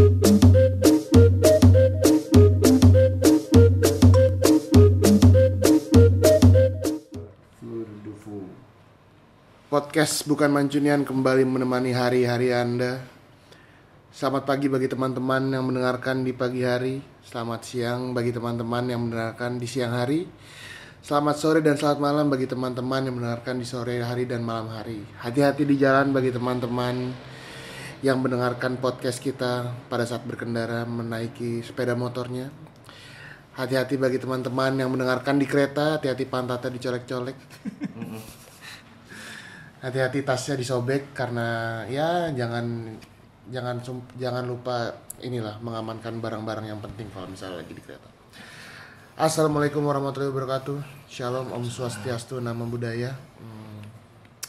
Podcast Bukan Mancunian kembali menemani hari-hari Anda. Selamat pagi bagi teman-teman yang mendengarkan di pagi hari. Selamat siang bagi teman-teman yang mendengarkan di siang hari. Selamat sore dan selamat malam bagi teman-teman yang mendengarkan di sore hari dan malam hari. Hati-hati di jalan bagi teman-teman yang mendengarkan podcast kita pada saat berkendara menaiki sepeda motornya. Hati-hati bagi teman-teman yang mendengarkan di kereta, hati-hati pantatnya dicolek-colek. hati-hati tasnya disobek karena ya jangan jangan jangan lupa inilah mengamankan barang-barang yang penting kalau misalnya lagi di kereta. Assalamualaikum warahmatullahi wabarakatuh. Shalom Om Swastiastu Nama Budaya. Hmm.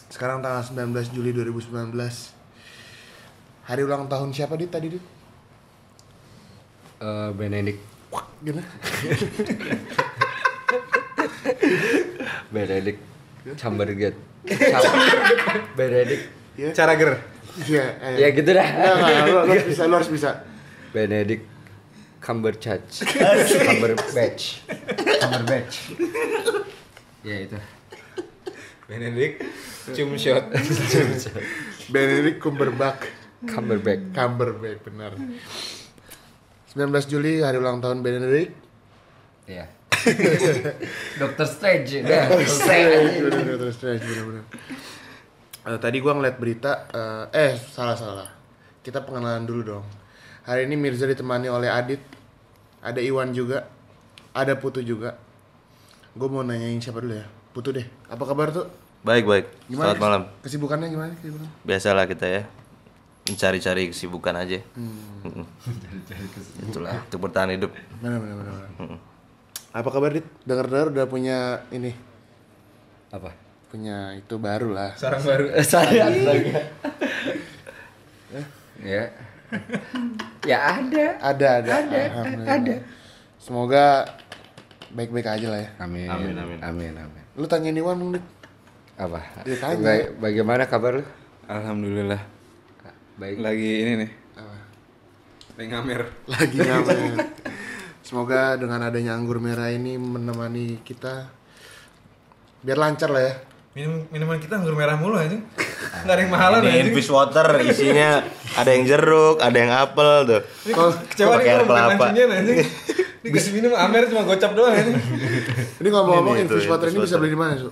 Sekarang tanggal 19 Juli 2019. Hari ulang tahun siapa dit tadi dit? Eh, Benedict Wah, gimana? Benedict Chamberget Cham- Benedict Ya. Cara ger. Iya, eh. ya gitu dah Nggak, nggak, lu, lu harus bisa, lu harus bisa. Benedict Cumberbatch Cumberbatch Cumberbatch ya itu Benedict cum shot. Benedict Cumberbatch. Cumberbatch Cumberbatch benar. 19 Juli hari ulang tahun Benedict. ya Doctor Strange udah selesai Bener, bener, Strange, bener, bener. Eh, tadi gua ngeliat berita, eh, eh salah salah. Kita pengenalan dulu dong. Hari ini Mirza ditemani oleh Adit, ada Iwan juga, ada Putu juga. Gue mau nanyain siapa dulu ya? Putu deh. Apa kabar tuh? Baik baik. Gimana? Selamat malam. Kesibukannya gimana? Kesibukan? Biasalah kita ya mencari-cari kesibukan aja. Hmm. Itulah untuk bertahan hidup. Bener, bener, bener. bener. Apa kabar Dit? Dengar-dengar udah punya ini, apa punya itu baru lah. Sarang baru. saya ya ya ada Ada, ada. Ada, Alhamdulillah. ada. Semoga baik-baik aja lah ya. amin Amin, amin. amin amin Lu tanyain Iwan dong, Dit. apa Ya, tanya. Baga- bagaimana kabar lu Alhamdulillah. Baik Lagi ini nih. Apa? Lagi ngamer. Lagi ngamen. Semoga dengan adanya anggur merah ini menemani kita biar lancar lah ya. Minum minuman kita anggur merah mulu aja. Enggak ada yang mahalan Ini aja. infus water isinya ada yang jeruk, ada yang apel tuh. Oh, Kecewa nih pakai air kalau kelapa. Dikasih minum amer cuma gocap doang ini ngomong-ngomong Ini, itu, infus water ini bisa beli di mana, Su?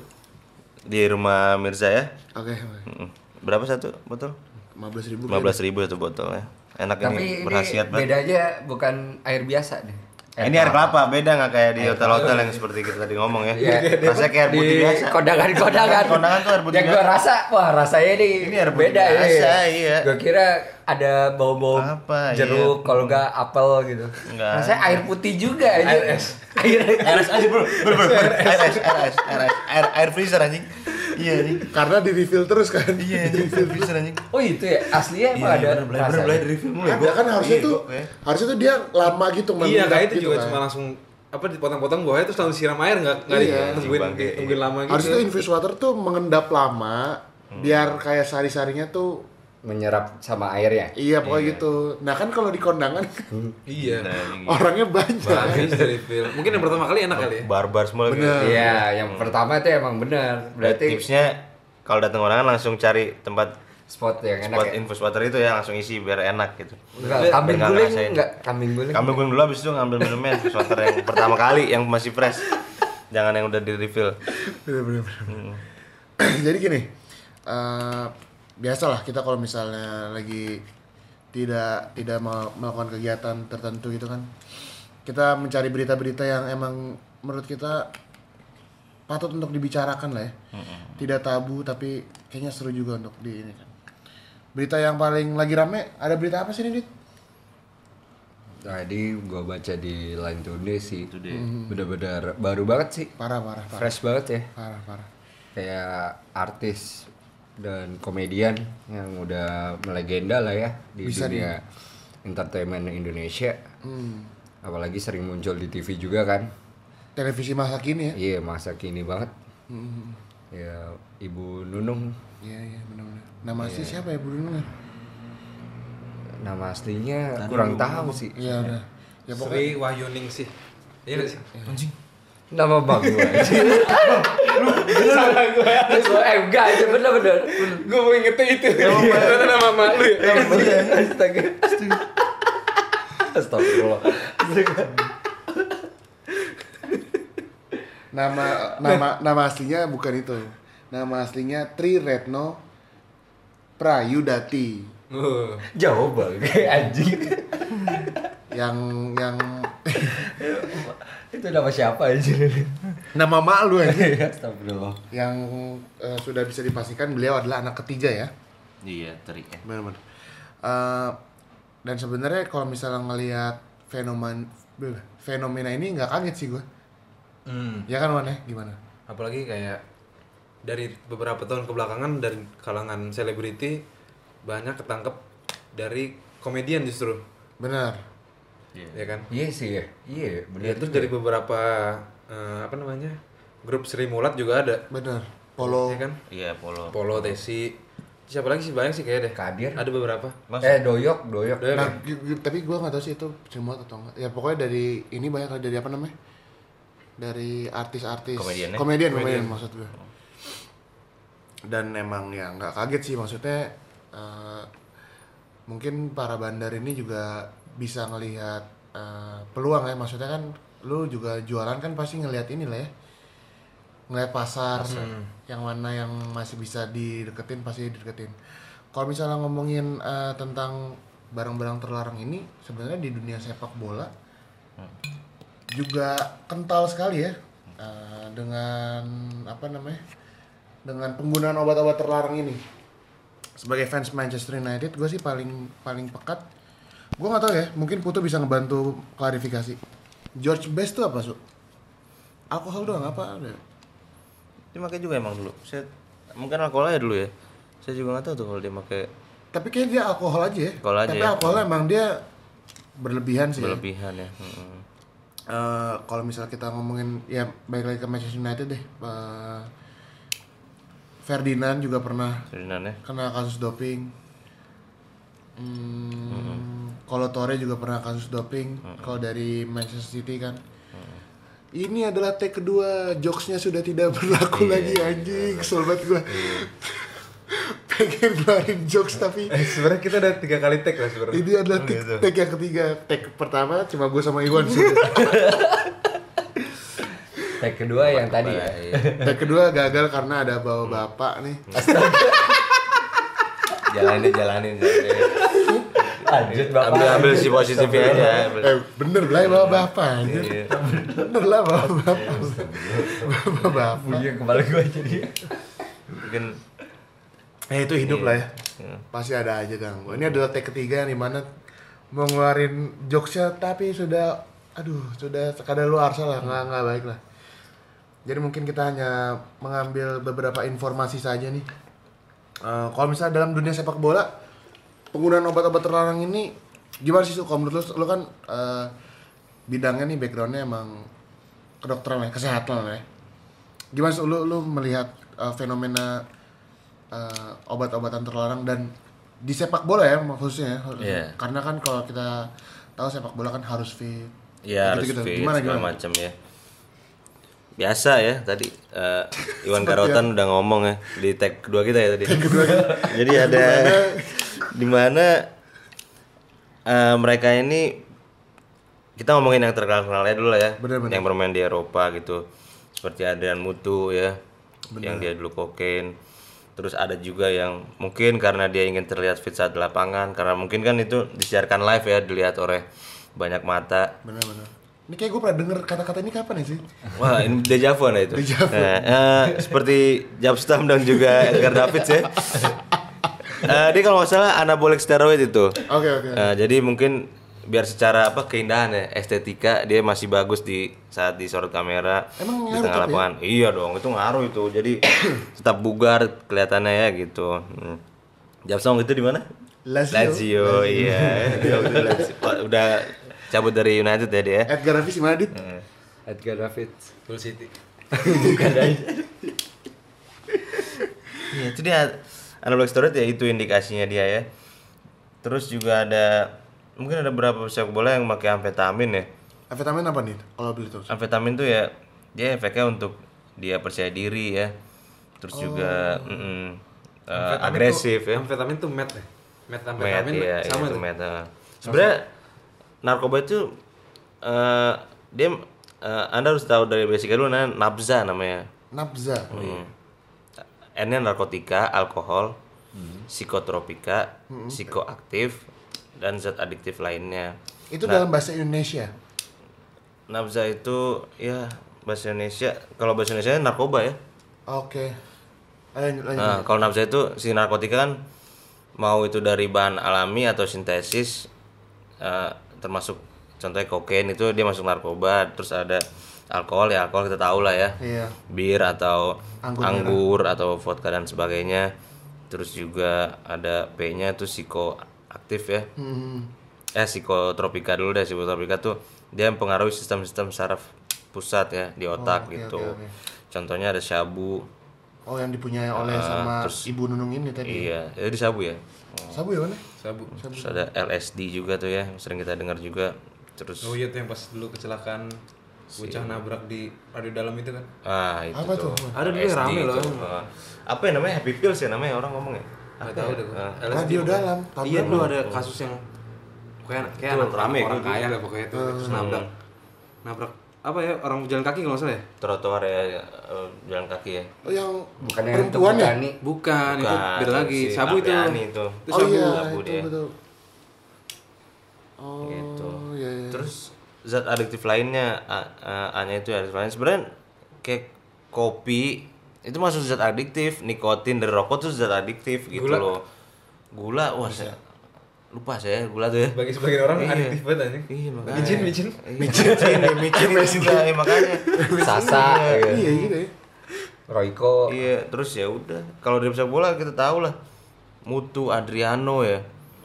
Di rumah Mirza ya. Oke. Mm-mm. Berapa satu botol? 15 ribu. 15 ribu satu botol ya. Enak tapi ini ini berhasiat banget. bedanya bukan air biasa deh Ini air kelapa beda nggak kayak di hotel-hotel yang seperti kita tadi ngomong ya. Iya. Rasanya kayak air putih di biasa. kondangan-kondangan. Kondangan tuh air putih Yang biasa. rasa, wah rasanya nih Ini air putih beda biasa, iya. Gua kira ada bau-bau Apa, jeruk, iya. kalau enggak apel gitu. Enggak. Rasanya air putih juga aja. Air es. Air Air es aja bro, bro, bro, bro. Air es, air es, air es, air, air freezer anjing. Iya nih. Karena di refill terus kan. Iya, anjing, air freezer anjing. Oh itu ya, aslinya emang ada bener, belajar rasanya? belajar review mulu ya. Ada kan harusnya Iya, tuh kayak- harusnya tuh dia lama gitu Iya kayak itu gitu juga kan. cuma langsung apa dipotong-potong bawahnya terus langsung siram air enggak enggak Iya. ditungguin iya. tungguin lama gitu. Harusnya tuh infus water tuh mengendap lama Hmm. biar kayak sari-sarinya tuh Menyerap sama airnya. iya pokoknya gitu. Nah kan kalau di kondangan Iya. Nah, orangnya banyak. Bagus dari film. Mungkin yang pertama kali enak kali ya. barbar semua lagi. Bener. Iya, yang pertama itu emang benar. Berarti tipsnya kalau datang kondangan langsung cari tempat spot yang enak spot ya. infus water itu ya langsung isi biar enak gitu. Enggak, kambing guling enggak kambing guling. Kambing gue dulu habis itu ngambil minumnya infus water yang pertama kali yang masih fresh. Jangan yang udah di refill. Bener, bener, bener. Hmm. Jadi gini, eh biasalah kita kalau misalnya lagi tidak tidak mau melakukan kegiatan tertentu gitu kan, kita mencari berita-berita yang emang menurut kita patut untuk dibicarakan lah ya, tidak tabu tapi kayaknya seru juga untuk di ini kan. Berita yang paling lagi rame ada berita apa sih nih Dit? Tadi gua baca di Line Today sih. Today. Bener-bener baru banget sih. Parah parah parah Fresh banget ya. parah parah. Kayak artis dan komedian yang udah melegenda lah ya di Bisa dunia entertainment Indonesia. Hmm. Apalagi sering muncul di TV juga kan. Televisi masa kini ya. Iya, masa kini banget. Hmm. Ya, Ibu Nunung Iya iya benar-benar. Nama asli siapa ya Bu Nunung ya? nama aslinya kurang tahu sih. Iya udah. Ya pokoknya Sri Wahyuning sih. Iya sih? Anjing. Nama bang gue. Salah gue. Eh enggak, itu bener-bener. Gue mau ingetin itu. Itu nama mak lu ya. Astaga. Astagfirullah. nama nama nama aslinya bukan itu. Nama aslinya Tri Retno Prayudati. Uh, Jauh banget anjing. Yang yang itu nama siapa aja? Nama mak lu aja. Astagfirullah. yang eh, sudah bisa dipastikan beliau adalah anak ketiga ya. Iya, teri ya. Benar-benar. Eh, dan sebenarnya kalau misalnya ngelihat fenomena fenomena ini nggak kaget sih gue. hmm. Ya kan Wan ya? Gimana? Apalagi kayak dari beberapa tahun kebelakangan dari kalangan selebriti banyak ketangkep dari komedian justru, Benar. ya kan? Iya sih ya. Iya, Ya, bener. terus dari beberapa eh, apa namanya grup Sri Mulat juga ada, Benar. Polo. ya kan? Iya, polo. Polo, Tesi, siapa lagi sih banyak sih kayaknya deh. Kadir. Ada beberapa. Mas, Eh doyok, doyok. Doyok. Nah, gi- tapi gue nggak tahu sih itu cemot atau enggak. Ya pokoknya dari ini banyak dari apa namanya? Dari artis-artis Komedian ya? komedian, komedian maksud gue. Dan emang ya nggak kaget sih maksudnya eh, mungkin para bandar ini juga bisa ngelihat eh, peluang ya maksudnya kan lu juga jualan kan pasti ngelihat ini lah ya. Ngelihat pasar yang mana yang masih bisa dideketin pasti dideketin. Kalau misalnya ngomongin eh, tentang barang-barang terlarang ini sebenarnya di dunia sepak bola juga kental sekali ya. Eh, dengan apa namanya dengan penggunaan obat-obat terlarang ini. Sebagai fans Manchester United gue sih paling paling pekat. Gue nggak tahu ya mungkin Putu bisa ngebantu klarifikasi George Best itu apa su alkohol doang apa ada dia pakai juga emang dulu. Saya mungkin alkohol aja dulu ya. Saya juga nggak tahu tuh kalau dia pakai tapi kayaknya dia alkohol aja ya Alkohol aja tapi ya. alkohol emang dia berlebihan sih ya. berlebihan ya. Mm-mm. Eh, kalau misalnya kita ngomongin ya baik lagi ke Manchester United deh eh, Ferdinand juga pernah Ferdinand ya. kena kasus doping hmm, kalau Torre juga pernah kasus doping kalau dari Manchester City kan. Ini adalah take kedua jokesnya sudah tidak berlaku lagi anjing. kesel banget gue pengen keluarin jokes tapi Eh, sebenarnya kita ada tiga kali tag lah sebenarnya. ini adalah take, take yang ketiga. Take pertama cuma gue sama Iwan sih. Tag kedua yang tadi. ya. take kedua gagal karena ada bawa bapak nih. Jalanin, jalanin, jalanin. Lanjut bapak. Ambil ambil si positifnya aja. eh bener lah bawa bapak anjir Iya. bener lah bawa bapak bawa bapak Punya kembali gue jadi. Mungkin Eh itu hidup lah ya. Iya. Pasti ada aja gangguan. Ini adalah take ketiga yang di mana mau ngeluarin jokesnya tapi sudah aduh sudah sekadar luar lah nggak nggak baik lah. Jadi mungkin kita hanya mengambil beberapa informasi saja nih. Eh, kalau misalnya dalam dunia sepak bola penggunaan obat-obat terlarang ini gimana sih? Kalau menurut lu, lu kan eh, bidangnya nih backgroundnya emang kedokteran ya, kesehatan ya. Gimana sih lu, lu melihat eh, fenomena eh, obat-obatan terlarang dan di sepak bola ya khususnya ya. Iya. Karena kan kalau kita tahu sepak bola kan harus fit. ya harus Gitu-gitu. fit Gimana, gimana? macam ya. Biasa ya tadi eh, Iwan Garotan udah ngomong ya di tag kedua kita ya tadi. Jadi ada di mana eh, mereka ini kita ngomongin yang terkenal-kenalnya dulu lah ya. Bener-bener. Yang bermain di Eropa gitu. Seperti Adrian Mutu ya. Yang dia dulu kokain. Terus ada juga yang mungkin karena dia ingin terlihat fit saat di lapangan karena mungkin kan itu disiarkan live ya dilihat oleh banyak mata. Benar-benar. Ini kayak gue pernah denger kata-kata ini kapan ya sih? Wah, ini deja vu nah itu. Deja vu. Nah, eh, seperti Jabstam dan juga Edgar Davids ya. Eh, dia kalau nggak salah anabolic steroid itu. Oke oke. Eh, jadi mungkin biar secara apa keindahan ya, estetika dia masih bagus di saat disorot kamera Emang di tengah tapi ya? lapangan. Iya dong, itu ngaruh itu. Jadi tetap bugar kelihatannya ya gitu. Hmm. Jabstam itu di mana? Lazio. Lazio, iya. Dia udah Lazio. Wah, Udah cabut dari United ya dia. Edgar Davis gimana dit? Edgar David. Full City. Bukan aja. Iya, itu dia anabolic steroid ya itu indikasinya dia ya. Terus juga ada mungkin ada beberapa pesepak bola yang pakai amfetamin ya. Amfetamin apa nih kalau beli tuh? Amfetamin tuh ya dia efeknya untuk dia percaya diri ya. Terus juga Oh. mm-mm, eh, Amfetamin agresif tuh- ya. Amfetamin tuh met ya. Met Met amfetamin ya, sama itu tuh. met. eh. Sebenarnya narkoba itu eh dia eh, Anda harus tahu dari basic dulu namanya nabza namanya. Nabza. Hmm. N-nya narkotika, alkohol, psikotropika, psikoaktif, dan zat adiktif lainnya. Itu dalam bahasa Indonesia. Nabza itu ya bahasa Indonesia. Kalau bahasa Indonesia narkoba ya. Oke. Ayo lanjut. Nah, kalau nabza itu si narkotika kan mau itu dari bahan alami atau sintesis eh, termasuk contohnya kokain itu dia masuk narkoba. Terus ada alkohol ya alkohol kita tahu lah ya. Iya. Bir atau Anggur anggur, atau vodka dan sebagainya. Terus juga ada P-nya itu psikoaktif ya. Hmm. Eh psikotropika dulu deh psikotropika tuh dia mempengaruhi sistem-sistem saraf pusat ya di otak oke, gitu. oke, oke. Contohnya ada sabu. Oh yang dipunyai oleh sama Ibu Nunung ini tadi. Iya, jadi sabu ya. Sabu ya mana? Sabu. Terus ada LSD juga tuh ya, yang sering kita dengar juga. Terus Oh iya tuh yang pas dulu kecelakaan bocah nabrak di radio dalam itu kan. ah itu Apa tuh? tuh. Ada dulu yang rame loh. Ah. apa ya namanya happy pills ya namanya orang ngomong ya? Enggak tahu deh. gua. Ah. LSD Radio dalam, Iya dulu ada kasus yang kayak kayak anak rame, orang kaya lah pokoknya itu Hmm. terus nabrak. Nabrak apa ya orang jalan kaki kalau nggak salah ya? Trotoar ya, ya, eh, jalan kaki ya. Oh yang Bukan yang perempuan ya? Bukan, itu beda lagi. si Sabu itu. Itu. Itu Oh sabu. iya, sabu itu dia. betul. Oh, gitu. iya, iya. Terus zat adiktif lainnya A- A- A-nya itu adiktif lainnya sebenarnya kayak kopi itu masuk zat adiktif, nikotin dari rokok tuh zat adiktif gitu Gula. loh. Gula wah saya lupa saya gula tuh ya. Bagi sebagian orang Iya. adiktif banget anjing. Iya makanya. Micin, micin. Micin, micin, ya, micin juga ya, makanya. Sasa gitu. Iya gitu ya. Royco Iya, terus ya udah. Kalau dari sepak bola kita tahu lah. Mutu Adriano ya.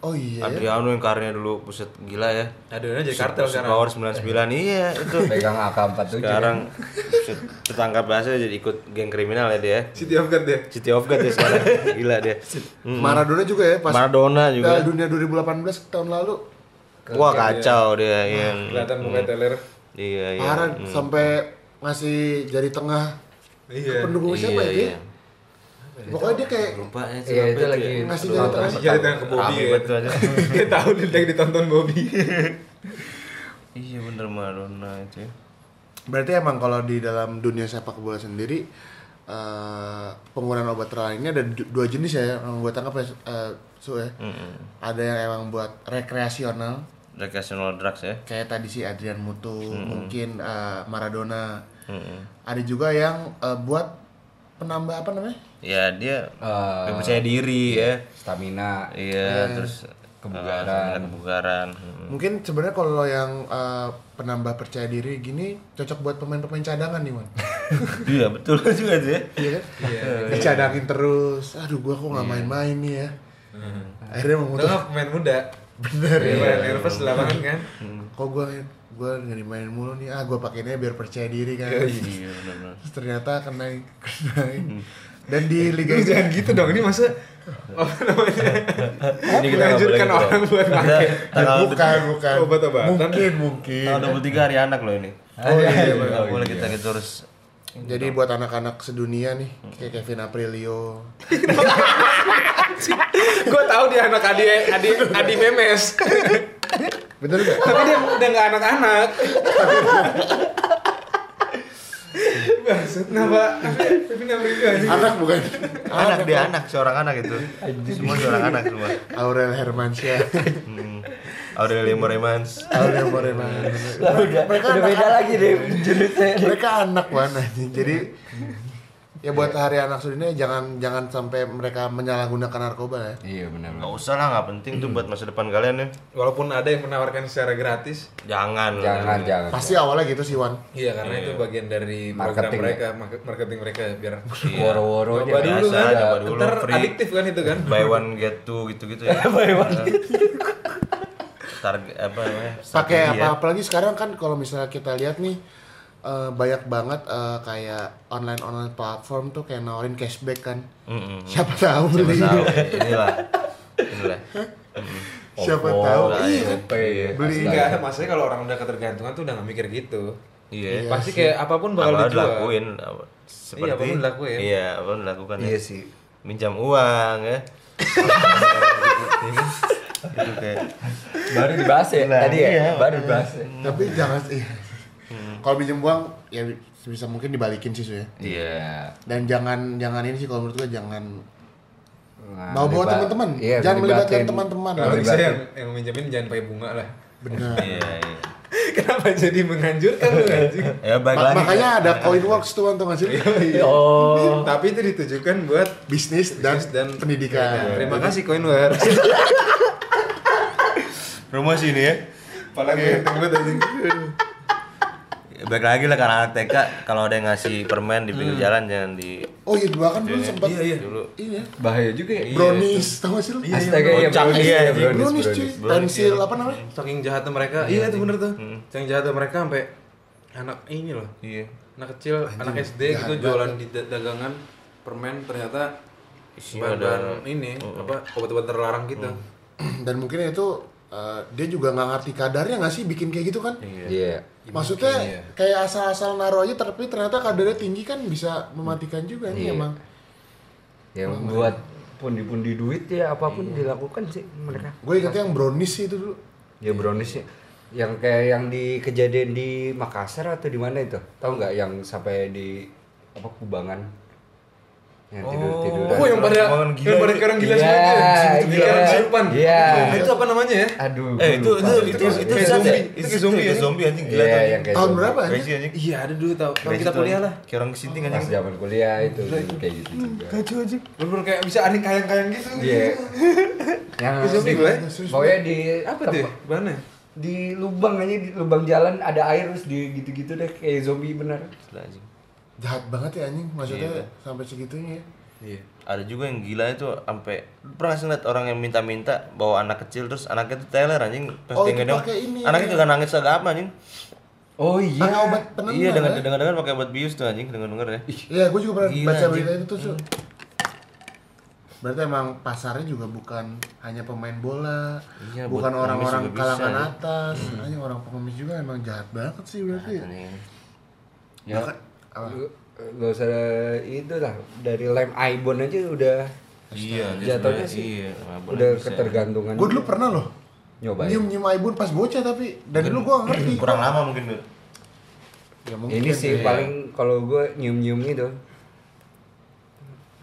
Oh iya. ya. Adriano yang karirnya dulu buset gila ya. Ada jadi kartel sekarang. Power 99 iya itu. pegang AK47 sekarang buset, tertangkap bahasa jadi ikut geng kriminal ya dia. City of God dia. City of God ya sekarang. Gila dia. Maradona juga ya pas Maradona juga. Dunia 2018 tahun lalu. Wah kacau dia iya. Kelihatan muka teler. Iya iya. Parah sampai ngasih jari tengah Iya. pendukung siapa Iya, ya? dia? iya. Pokoknya dia kayak Lupa ya Iya itu lagi ya. Ngasih jari tengah. Jadi tengah ke Bobby ya. aja. Dia tahu dia lagi ditonton Bobby. Iya bener Maradona itu ya. Berarti emang kalau di dalam dunia sepak bola sendiri eh, penggunaan obat terlarang ini ada du- dua jenis ya yang gue tangkap ya eh, Su ya. Ada yang emang buat rekreasional Recreational drugs ya. kayak tadi si Adrian Mutu, mungkin eh, Maradona. Mm-mm. Ada juga yang eh, buat penambah apa namanya? Ya dia Eh, dia percaya diri ya. stamina Iya, terus Kebugaran. eh, stamina kebugaran. Mm. Mungkin sebenarnya kalau yang eh, penambah percaya diri gini cocok buat pemain-pemain cadangan nih, Man. Iya betul juga ya. Iya kan? Dicadangin terus. Aduh, gua kok nggak main-main nih ya. Akhirnya Itu memutuskan pemain muda. Bener ya. main nervous di lapangan kan. Kok gua gua nggak dimainin mulu nih. Ah, gua pakainya biar percaya diri kan. Iya benar. Terus ternyata kena kena. Dan di Liga Lu jangan gitu dong. Ini masa apa namanya? Ini kita gitu. orang buat Kita pakai. tanggal bukan, bukan. Obat-obatan. Mungkin, mungkin. tanggal 23 hari anak loh ini. Oh iya, iya, boleh kita gitu harus Jadi buat anak-anak sedunia nih, kayak Kevin Aprilio. Gue tahu dia anak Adi Adi Adi Memes. Bener gak? Tapi dia udah nggak anak-anak. Maksud kenapa? Tapi nggak juga sih. Anak bukan? anak dia anak seorang anak itu. Semua seorang anak semua. Aurel Hermansyah. Hmm. Aurelio Moremans. Aurel Moremans. udah, Mereka udah beda lagi deh jenisnya mereka anak mana jadi ya buat hari anak sedunia jangan jangan sampai mereka menyalahgunakan narkoba ya iya benar Gak usah lah, nggak penting tuh buat masa depan kalian ya. Walaupun ada yang menawarkan secara gratis. Jangan. lah. jangan jangan pasti awalnya gitu sih Wan Iya karena itu bagian dari program Marketing ya? mereka, market- marketing mereka biar woro-woro Coba aja dulu biasa, kan, coba dulu, ntar free. adiktif kan itu kan. Buy one get two gitu-gitu ya. Buy one Target apa namanya? pakai apa ya. apalagi sekarang kan kalau misalnya kita lihat nih eh, banyak banget eh, kayak online online platform tuh kayak nawarin cashback kan Mm-mm. siapa tahu Siapa beli tahu inilah. Inilah. Siapa Oppo, tahu lah, iya ya. kan. Ya. Beli. Enggak, maksudnya kalau orang udah ketergantungan tuh udah gak mikir gitu. Iya. Pasti kayak apa pun bakal Apa dijual. dilakuin seperti apa pun dilakuin. Iya, apa pun dilakukan. ya. Iya sih. Minjam uang ya. itu kayak Baru dibahas ya Nah, tadi ya? iya. Baru dibahas ya. Tapi jangan iya. Kalau pinjam uang ya bisa mungkin dibalikin sih Su, ya. Iya. Dan jangan jangan ini sih kalau menurut gua jangan Nah, bawa-bawa libat- teman-teman. Iya, jangan melibatkan teman-teman. Kalau bisa yang yang minjemin jangan pakai bunga lah. Benar. iya, iya. Kenapa jadi menganjurkan lu anjing? Ya baik Ma- lagi. makanya ada Coinworks tuh untuk ngasih Oh. Tapi itu ditujukan buat bisnis dan, bisnis dan pendidikan. Terima kasih Coinworks. rumah sini ya. Gue ganteng banget anjing. Ya, Baik lagi lah karena anak TK kalau ada yang ngasih permen di pinggir jalan jangan di Oh iya dua kan dulu sempat Iya, iya. dulu. Iya. Bahaya juga ya. Brownies, tahu gak sih lu? Astaga ya Kocak, brownies, iya, ya, iya. brownies, Brownies cuy, brownies. pensil apa namanya? Saking jahatnya mereka. Iya itu bener tuh. Saking jahatnya mereka sampai anak ini loh. Iya. Anak kecil, anak SD gitu jualan di da- dagangan permen ternyata bahan ini apa obat-obat terlarang gitu. Dan mungkin itu eh, dia juga nggak ngerti kadarnya nggak sih bikin kayak gitu kan? Iya. Maksudnya iya. kayak asal-asal naruh aja tapi ternyata kadarnya tinggi kan bisa mematikan juga nih Iya. emang. Yang buat pundi-pundi duit ya apa pun dilakukan sih mereka. Gue ingetnya yang brownies sih itu dulu. Ya brownies ya. Yang kayak yang di kejadian di Makassar atau di mana itu? Tahu nggak yang sampai di apa Kubangan? Yang tidur tiduran. Oh yang pada gila yang pada itu. sekarang gila Iya, semua tuh. iya. Gila kesurupan. Iya. Nah, Itu apa namanya ya? Aduh. Eh itu itu itu itu sate. zombie. Itu Itu zombie, zombie, anjing. zombie anjing gila Tahun berapa anjing? Crazy anjing. Iya ada dulu. Tahun Crazy kita kuliah lah. Kayak orang kesinting Pas anjing. zaman kuliah itu kayak gitu juga. Kacau anjing. Bener kayak bisa ada kayang-kayang gitu. Iya. Yang zombie gue. Pokoknya di Apa tuh? Mana? Di lubang aja di lubang jalan ada air terus di gitu-gitu deh kayak zombie bener. Gila anjing. Jahat banget ya anjing, maksudnya Iya. sampai segitunya ya. Iya. Ada juga yang gila itu sampai pernah sih liat orang yang minta-minta bawa anak kecil terus anaknya tuh teler anjing pas Oh, itu pakai ini, Anaknya ya. juga nangis agak apa anjing. Oh Pakai iya. obat penenang. Iya dengan ya? dengan dengan pakai obat bius tuh anjing dengan denger ya. Iya, gue juga pernah Gila, baca anjing. berita itu tuh. Su. Berarti emang pasarnya juga bukan hanya pemain bola, Iya, bukan orang-orang juga bisa, kalangan ya. atas, hanya orang pengemis juga emang jahat banget sih berarti. ya. Ya. Bahkan- apa? Gak usah itu lah dari lem ibon aja udah Iya, jatuhnya sih Iya, udah bisa. ketergantungan. Gue dulu pernah loh nyobain. nyium nyium Aibun pas bocah tapi dan dulu gue ngerti. kurang lama mungkin tuh. Ya, mungkin, Ini sih ya. paling kalau gue nyium-nyium itu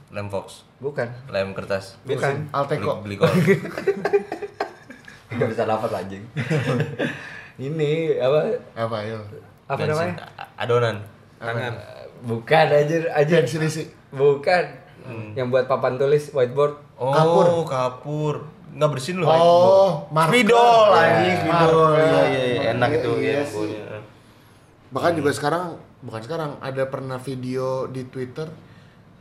Lem Fox, bukan lem kertas. bukan Alteco. Beli, nggak bisa dapat anjing. Ini apa Apa ya? apa namanya? Adonan. Tangan. Bukan aja aja. Pensil. Bukan. Yang buat papan tulis whiteboard. Oh, Kapur. kapur. Nggak bersin loh. Oh. Spidol Ya, anjing, spidol. Iya, iya, iya, enak Iya, itu iya ya. pokoknya. Bahkan juga sekarang bukan sekarang ada pernah video di Twitter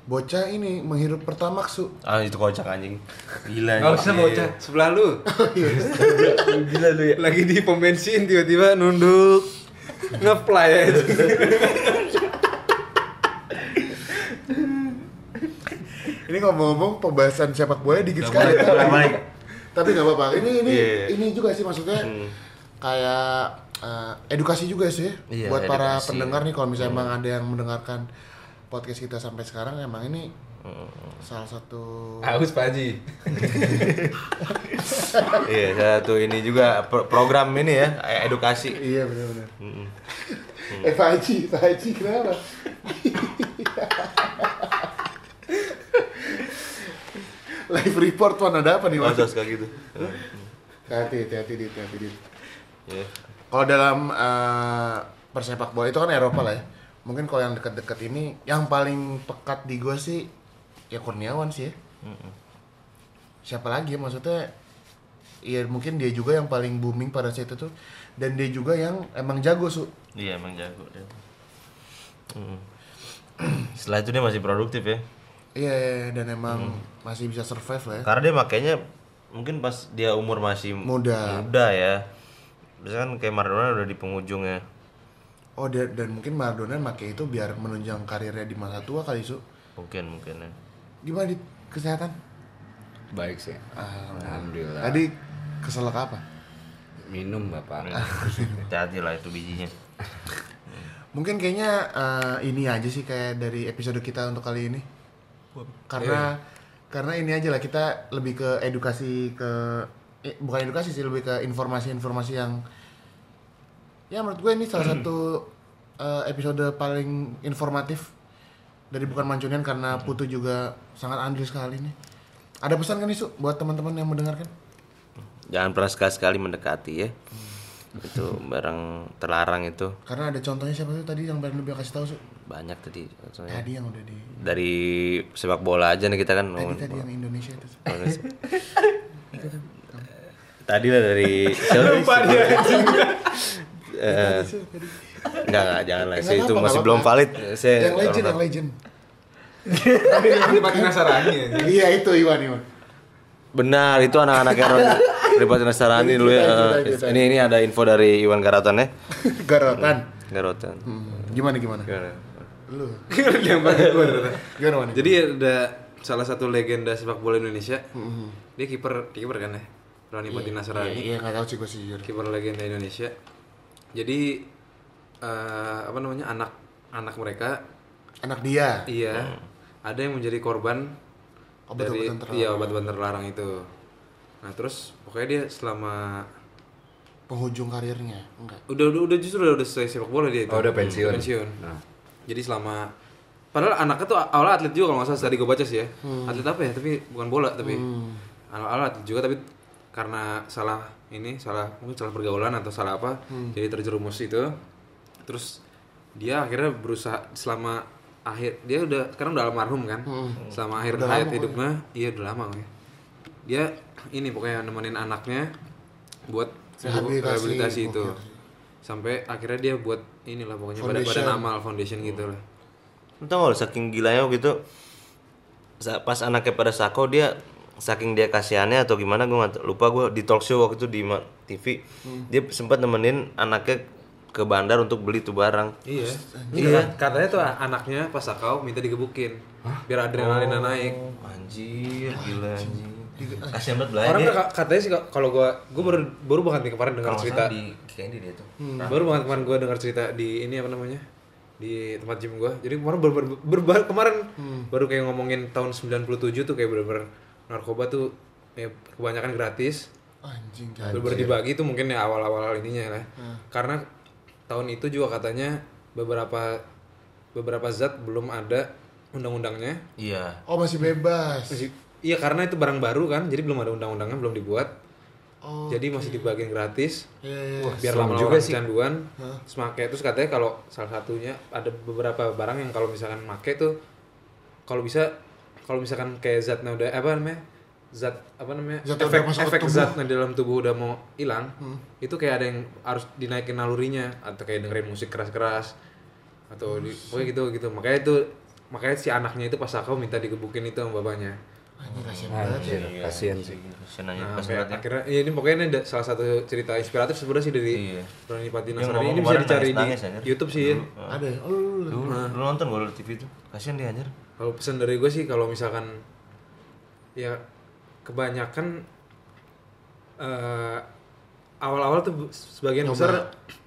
bocah ini menghirup pertamax su. Ah, itu kocak anjing. Gila. Gak anjing. usah bocah sebelah lu. Gila lu ya. Lagi di pom bensin tiba-tiba nunduk ngeplay. Ini ngomong-ngomong pembahasan sepak bola dikit sekali. Tapi nggak apa-apa. Ini ini Iya. ini juga sih maksudnya kayak eh, edukasi juga sih Iya, buat para edukasi. pendengar nih kalau misalnya emang ada yang mendengarkan podcast kita sampai sekarang emang ini salah satu Haus Pak Haji. Iya, satu ini juga pro- program ini ya, edukasi. iya benar-benar. eh Pak Haji, Pak Haji kenapa? Live report tuan ada apa nih? Masa kayak gitu. Hati, hati, hati, hati, hati. Iya. Kalau dalam eh, persepak bola itu kan Eropa lah ya. Mungkin kalau yang dekat-dekat ini, yang paling pekat di gue sih ya Kurniawan sih ya. Siapa lagi ya maksudnya? Iya mungkin dia juga yang paling booming pada saat itu dan dia juga yang emang jago su. Iya, emang jago dia. Mm. Setelah itu dia masih produktif ya. Iya dan emang masih bisa survive lah ya. Karena dia makainya mungkin pas dia umur masih Muda. muda ya. Biasanya kan kayak Maradona udah di penghujung ya. Oh dan, dan mungkin Maradona pakai itu biar menunjang karirnya di masa tua kali su. Mungkin mungkin ya. Gimana di kesehatan? Baik sih. Alhamdulillah. Tadi Keselak apa? Minum bapak. Hati-hati lah itu bijinya. Mungkin kayaknya eh, ini aja sih kayak dari episode kita untuk kali ini. Karena karena ini aja lah kita lebih ke edukasi ke eh, bukan edukasi sih lebih ke informasi-informasi yang ya menurut gue ini salah satu eh, episode paling informatif dari bukan mancunian karena Putu juga sangat andil sekali nih. Ada pesan kan Isu buat teman-teman yang mendengarkan? Jangan pernah sekali-sekali mendekati ya. Itu barang terlarang itu Karena ada contohnya siapa tuh tadi yang baru lebih kasih tahu Su? Banyak tadi. Contohnya. Tadi yang udah di Dari sepak bola aja nih kita kan tadi tadi yang Indonesia itu. Tadi lah dari siapa tadi? Eh, Enggak, enggak, jangan lah. Saya itu masih belum valid. Saya yang legend, yang legend. Tapi yang dipakai Nasarani ya. iya itu Iwan Iwan. Benar, itu anak-anak Aaron Ribet Nasarani dulu ya. Eh. Ini ini ada info dari Iwan Garatan ya. Garotan. Garatan. Hmm, Gimana gimana? Lu. yang pakai gua ternyata. Gimana Wan? Jadi ada salah satu legenda sepak bola Indonesia. Dia kiper kiper kan ya. Rani Pati Nasrani. Iya, nggak tahu sih gue sih jujur. kiper legenda Indonesia. Jadi eh, apa namanya anak anak mereka Anak dia. iya ada yang menjadi korban dari Obat-obatan terlarang. iya obat-obatan terlarang itu. Nah terus pokoknya dia selama Penghujung karirnya. Enggak. udah udah, udah justru udah, udah selesai sepak bola dia itu. Oh, udah pensiun. Pensiun. Nah. Jadi selama padahal anaknya tuh awalnya atlet juga kalau nggak salah tadi gue baca sih ya. Atlet apa ya? Tapi bukan bola tapi awalnya atlet juga tapi karena salah ini salah mungkin salah pergaulan atau salah apa jadi terjerumus itu. Terus dia akhirnya berusaha selama akhir dia udah sekarang udah almarhum kan? Selama akhir hayat hidupnya iya udah lama ya dia ini pokoknya nemenin anaknya buat Rehabilitasi. rehabilitasi itu. Sampai akhirnya dia buat inilah pokoknya badan badan Foundation. amal foundation gitu lah. Gak lu, saking gilanya waktu itu sa- pas anaknya pada sako dia saking dia kasihannya atau gimana gue nggak lupa gue di talk show waktu itu di TV dia sempat nemenin anaknya ke bandar untuk beli tuh barang. Iya. Iya. Katanya tuh anaknya pas sakau minta digebukin biar adrenalinnya naik. anjir gila anjir kasihan banget belah orang katanya sih kalau gua gua baru baru banget nih kemarin dengar cerita. di kayaknya dia tuh. Baru banget kemarin gua dengar cerita di ini apa namanya? Di tempat gym gua. Jadi kemarin baru, baru, baru- baru- kemarin. Baru kayak ngomongin tahun 97 tuh kayak bener-bener narkoba tuh ya, kebanyakan gratis. Anjing. bener dibagi tuh mungkin ya awal-awal ininya lah. Karena tahun itu juga katanya beberapa beberapa zat belum ada undang-undangnya. Iya. Oh masih bebas. Masih- iya karena itu barang baru kan jadi belum ada undang-undangnya belum dibuat. Oh. jadi masih dibagiin gratis. Iya, iya. biar serem lama juga juga sih. kecanduan. Terus make terus katanya kalau salah satunya ada beberapa barang yang kalau misalkan make tuh kalau bisa kalau misalkan kayak zatnya udah apa namanya? Zat apa namanya? Zat efek efek tubuh. zatnya di dalam tubuh udah mau hilang itu kayak ada yang harus dinaikin nalurinya atau kayak dengerin musik keras-keras atau di, pokoknya gitu gitu. Makanya itu makanya si anaknya itu pas aku minta digebukin itu sama bapaknya Anjing kasihan banget. ya. Anjir, kasihan sih. kasihan aja Nah, pas sampai banget ya. akhirnya ya ini pokoknya ini ada salah satu cerita inspiratif sebenarnya sih dari Iya. Rani Pati Nasrani. Ini bisa dicari di. YouTube sih ya. Ada ya? Oh, lu, nonton lu di TV tuh kasihan dia anjir Kalau pesan dari gue sih kalau misalkan ya kebanyakan eh, awal-awal tuh sebagian Nyoba. besar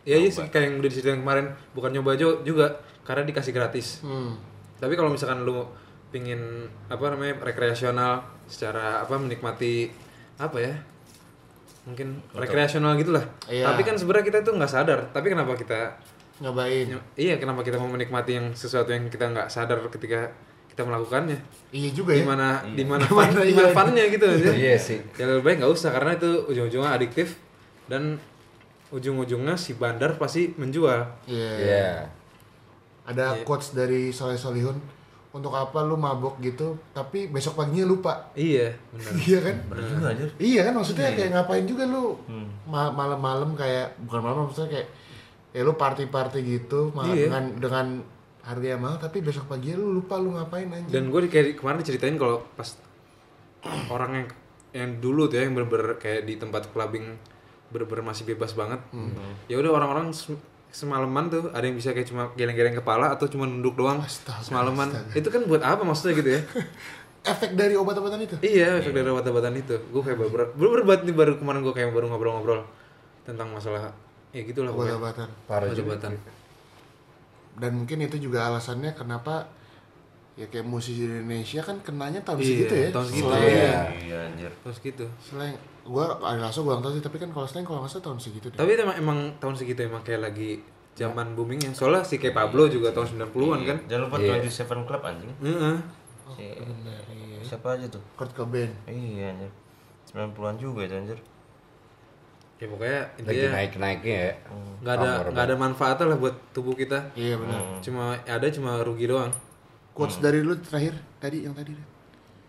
ya iya sih kayak yang udah diceritain kemarin bukan nyoba aja juga karena dikasih gratis. Hmm. Tapi kalau misalkan lu pingin apa namanya rekreasional secara apa menikmati apa ya mungkin rekreasional gitulah. Iya. Tapi kan sebenarnya kita itu nggak sadar. Tapi kenapa kita Nyobain. iya kenapa kita mau menikmati yang sesuatu yang kita nggak sadar ketika kita melakukannya? Iya juga ya. Di mana di mana fun, Gimana, di iya. mana funnya gitu aja. Iya sih. Ya lebih baik nggak usah karena itu ujung-ujungnya adiktif dan ujung-ujungnya si bandar pasti menjual. Iya. Iya. Ada quotes dari Soleh Solihun. Untuk apa lu mabok gitu, tapi besok paginya lupa. Iya, benar. Iya kan? bener juga anjir Iya kan maksudnya kayak ngapain juga lu ma- malam-malam kayak bukan malam maksudnya kayak ya lu party-party gitu ma- Iya. dengan dengan harga yang mahal tapi besok pagi lu lupa lu ngapain anjing. Dan gue kayak kemarin diceritain kalau pas orang yang yang dulu tuh ya yang bener-bener kayak di tempat clubbing bener-bener masih bebas banget. Ya udah orang-orang semalaman tuh ada yang bisa kayak cuma geleng-geleng kepala atau cuma nunduk doang Astaga, semalaman. Itu kan buat apa maksudnya gitu ya? efek dari obat-obatan itu. Iya, efek dari obat-obatan itu. Gue kayak baru baru, banget nih baru kemarin gue kayak baru ngobrol-ngobrol tentang masalah ya gitulah. Obat-obatan. Obat-obatan. Dan mungkin itu juga alasannya kenapa ya kayak musisi di Indonesia kan kenanya tahun Iya, segitu ya. tahun segitu. Selain, Iya. Iya anjir. Terus gitu. selain gua ada langsung gua nggak tahu sih, tapi kan kalau selain kalau nggak salah tahun segitu deh. Tapi emang, emang tahun segitu emang kayak lagi zaman boomingnya. Soalnya si kayak Pablo juga tahun 90-an kan. Jangan lupa Iya. 27 Club anjing. Heeh. Si, siapa aja tuh? Kurt Cobain. Iya anjir. 90-an juga itu anjir. Ya pokoknya Lagi intinya naik-naiknya ya. nggak ada nggak ada manfaatnya lah buat tubuh kita. Iya benar. Cuma ada cuma rugi doang. Quotes dari lu terakhir tadi yang tadi deh.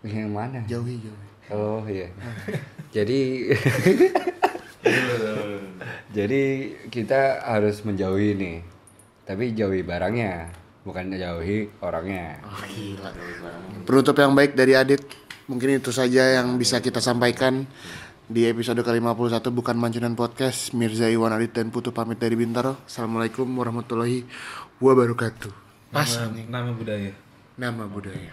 Yang mana? Jauhi jauhi. Oh iya. Jadi Jadi kita harus menjauhi nih. Tapi jauhi barangnya, bukan jauhi orangnya. Penutup yang baik dari Adit. Mungkin itu saja yang bisa kita sampaikan di episode ke-51 bukan Mancunan Podcast. Mirza Iwan Adit dan Putu pamit dari Bintaro. Assalamualaikum warahmatullahi wabarakatuh. Pas Nama budaya. nama budaya.